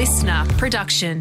listener production.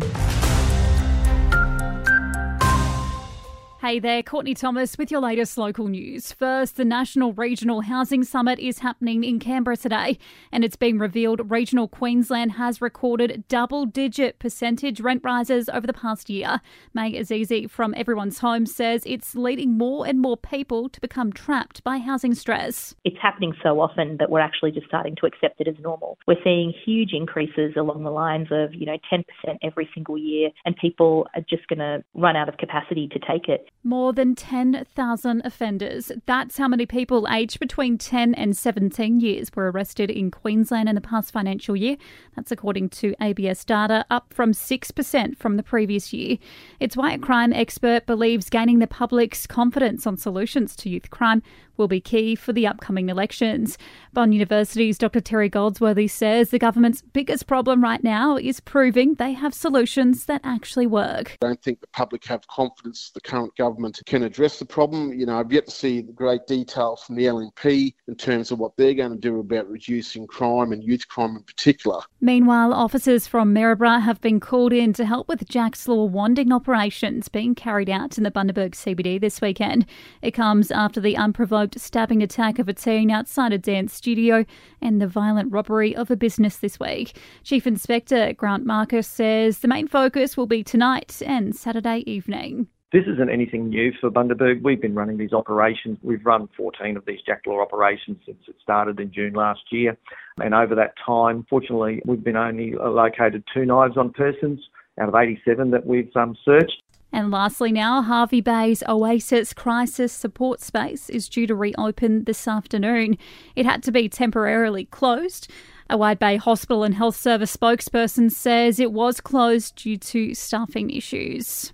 Hey there, Courtney Thomas with your latest local news. First, the National Regional Housing Summit is happening in Canberra today, and it's been revealed regional Queensland has recorded double digit percentage rent rises over the past year. Maiy Azize from Everyone's Home says it's leading more and more people to become trapped by housing stress. It's happening so often that we're actually just starting to accept it as normal. We're seeing huge increases along the lines of, you know, 10% every single year, and people are just going to run out of capacity to take it. More than 10,000 offenders. That's how many people aged between 10 and 17 years were arrested in Queensland in the past financial year. That's according to ABS data, up from 6% from the previous year. It's why a crime expert believes gaining the public's confidence on solutions to youth crime will be key for the upcoming elections. Bond University's Dr. Terry Goldsworthy says the government's biggest problem right now is proving they have solutions that actually work. I don't think the public have confidence the current government can address the problem. You know, I've yet to see the great detail from the LNP in terms of what they're going to do about reducing crime and youth crime in particular. Meanwhile, officers from Maryborough have been called in to help with Jack's Law wanding operations being carried out in the Bundaberg CBD this weekend. It comes after the unprovoked stabbing attack of a teen outside a dance studio and the violent robbery of a business this week. Chief Inspector Grant Marcus says the main focus will be tonight and Saturday evening. This isn't anything new for Bundaberg. We've been running these operations. We've run 14 of these Jacklaw operations since it started in June last year. And over that time, fortunately, we've been only located two knives on persons out of 87 that we've um, searched. And lastly, now, Hervey Bay's Oasis Crisis Support Space is due to reopen this afternoon. It had to be temporarily closed. A Wide Bay Hospital and Health Service spokesperson says it was closed due to staffing issues.